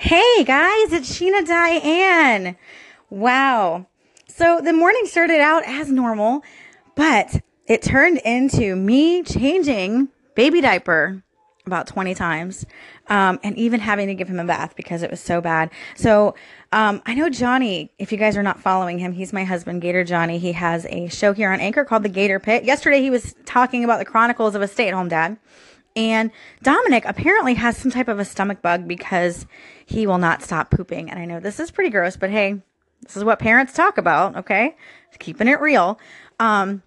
Hey guys, it's Sheena Diane. Wow. So the morning started out as normal, but it turned into me changing baby diaper about 20 times um, and even having to give him a bath because it was so bad. So um, I know Johnny, if you guys are not following him, he's my husband, Gator Johnny. He has a show here on Anchor called The Gator Pit. Yesterday he was talking about the chronicles of a stay at home dad. And Dominic apparently has some type of a stomach bug because he will not stop pooping. And I know this is pretty gross, but hey, this is what parents talk about, okay? Keeping it real. Um,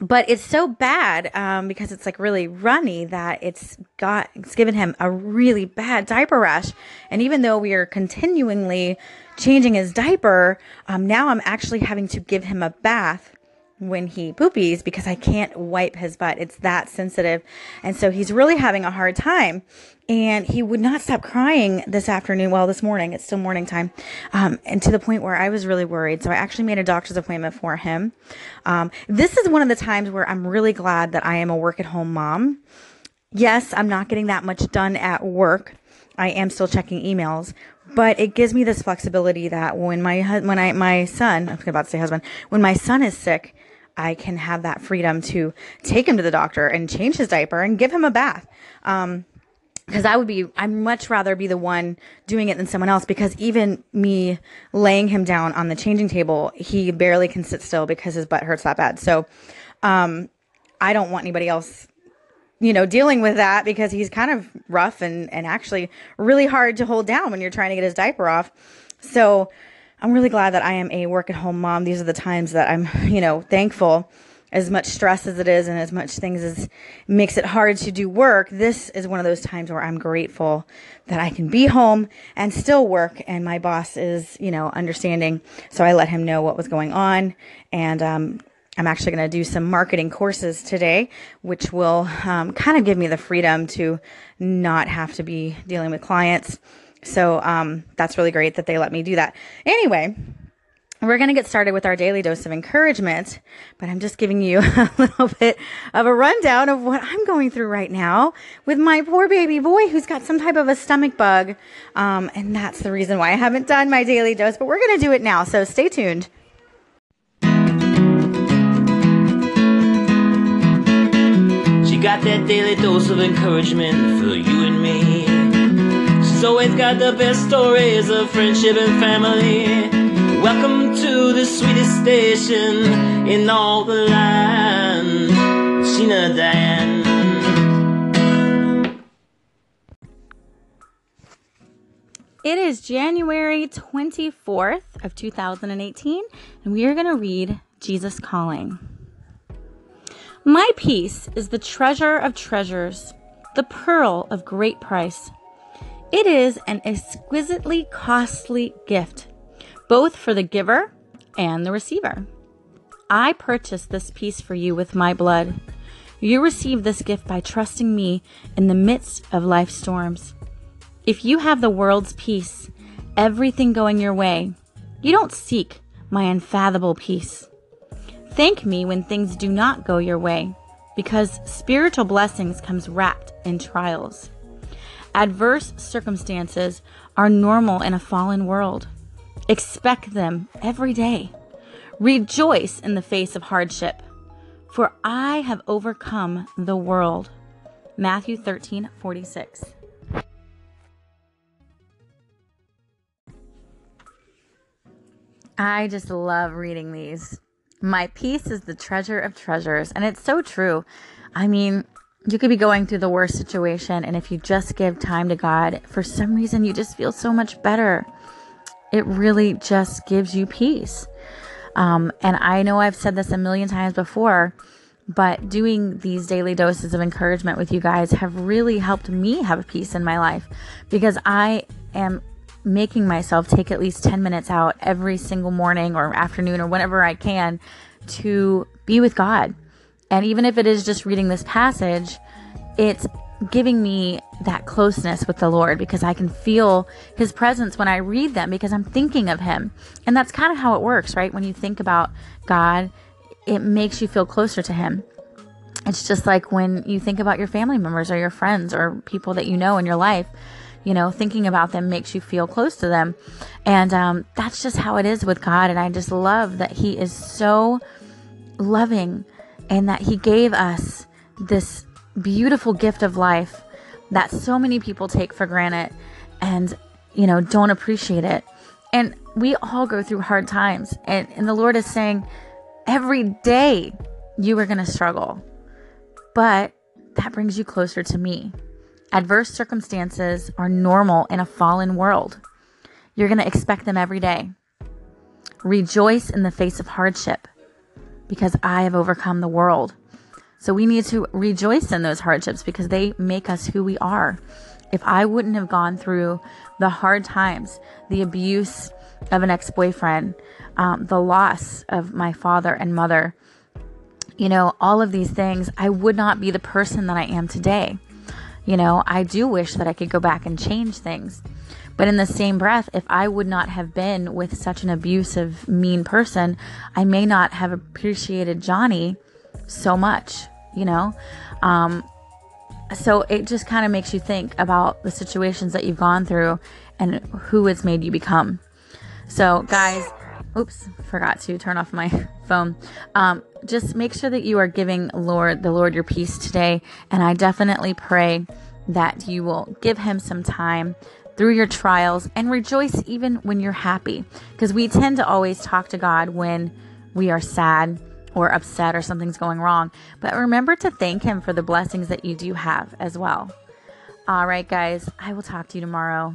but it's so bad um, because it's like really runny that it's got it's given him a really bad diaper rash and even though we are continually changing his diaper um, now i'm actually having to give him a bath when he poopies because I can't wipe his butt. It's that sensitive. And so he's really having a hard time. And he would not stop crying this afternoon. Well, this morning, it's still morning time. Um, and to the point where I was really worried. So I actually made a doctor's appointment for him. Um, this is one of the times where I'm really glad that I am a work at home mom. Yes, I'm not getting that much done at work. I am still checking emails, but it gives me this flexibility that when my when I my son, I'm about to say husband, when my son is sick, I can have that freedom to take him to the doctor and change his diaper and give him a bath. Um, because I would be, I'd much rather be the one doing it than someone else because even me laying him down on the changing table, he barely can sit still because his butt hurts that bad. So, um, I don't want anybody else, you know, dealing with that because he's kind of rough and, and actually really hard to hold down when you're trying to get his diaper off. So, I'm really glad that I am a work at home mom. These are the times that I'm, you know, thankful. As much stress as it is and as much things as makes it hard to do work, this is one of those times where I'm grateful that I can be home and still work. And my boss is, you know, understanding. So I let him know what was going on. And, um, I'm actually going to do some marketing courses today, which will um, kind of give me the freedom to not have to be dealing with clients so um, that's really great that they let me do that. Anyway, we're going to get started with our daily dose of encouragement, but I'm just giving you a little bit of a rundown of what I'm going through right now with my poor baby boy who's got some type of a stomach bug. Um, and that's the reason why I haven't done my daily dose, but we're going to do it now. So stay tuned. She got that daily dose of encouragement for you and me. She's always got the best stories of friendship and family. Welcome to the sweetest station in all the land, Sheena Diane. It is January 24th of 2018, and we are going to read Jesus Calling. My peace is the treasure of treasures, the pearl of great price. It is an exquisitely costly gift, both for the giver and the receiver. I purchased this peace for you with my blood. You receive this gift by trusting me in the midst of life's storms. If you have the world's peace, everything going your way, you don't seek my unfathomable peace. Thank me when things do not go your way, because spiritual blessings comes wrapped in trials. Adverse circumstances are normal in a fallen world. Expect them every day. Rejoice in the face of hardship, for I have overcome the world. Matthew 13 46. I just love reading these. My peace is the treasure of treasures, and it's so true. I mean, you could be going through the worst situation, and if you just give time to God, for some reason you just feel so much better. It really just gives you peace. Um, and I know I've said this a million times before, but doing these daily doses of encouragement with you guys have really helped me have peace in my life because I am making myself take at least 10 minutes out every single morning or afternoon or whenever I can to be with God and even if it is just reading this passage, it's giving me that closeness with the Lord because I can feel His presence when I read them because I'm thinking of Him. And that's kind of how it works, right? When you think about God, it makes you feel closer to Him. It's just like when you think about your family members or your friends or people that you know in your life, You know, thinking about them makes you feel close to them. And um, that's just how it is with God. And I just love that He is so loving and that He gave us this beautiful gift of life that so many people take for granted and, you know, don't appreciate it. And we all go through hard times. And, and the Lord is saying, every day you are going to struggle. But that brings you closer to me. Adverse circumstances are normal in a fallen world. You're going to expect them every day. Rejoice in the face of hardship because I have overcome the world. So we need to rejoice in those hardships because they make us who we are. If I wouldn't have gone through the hard times, the abuse of an ex boyfriend, um, the loss of my father and mother, you know, all of these things, I would not be the person that I am today. You know, I do wish that I could go back and change things. But in the same breath, if I would not have been with such an abusive, mean person, I may not have appreciated Johnny so much, you know? Um, so it just kind of makes you think about the situations that you've gone through and who it's made you become. So, guys, oops, forgot to turn off my phone. Um, just make sure that you are giving Lord the Lord your peace today, and I definitely pray that you will give Him some time through your trials and rejoice even when you're happy, because we tend to always talk to God when we are sad or upset or something's going wrong. But remember to thank Him for the blessings that you do have as well. All right, guys, I will talk to you tomorrow.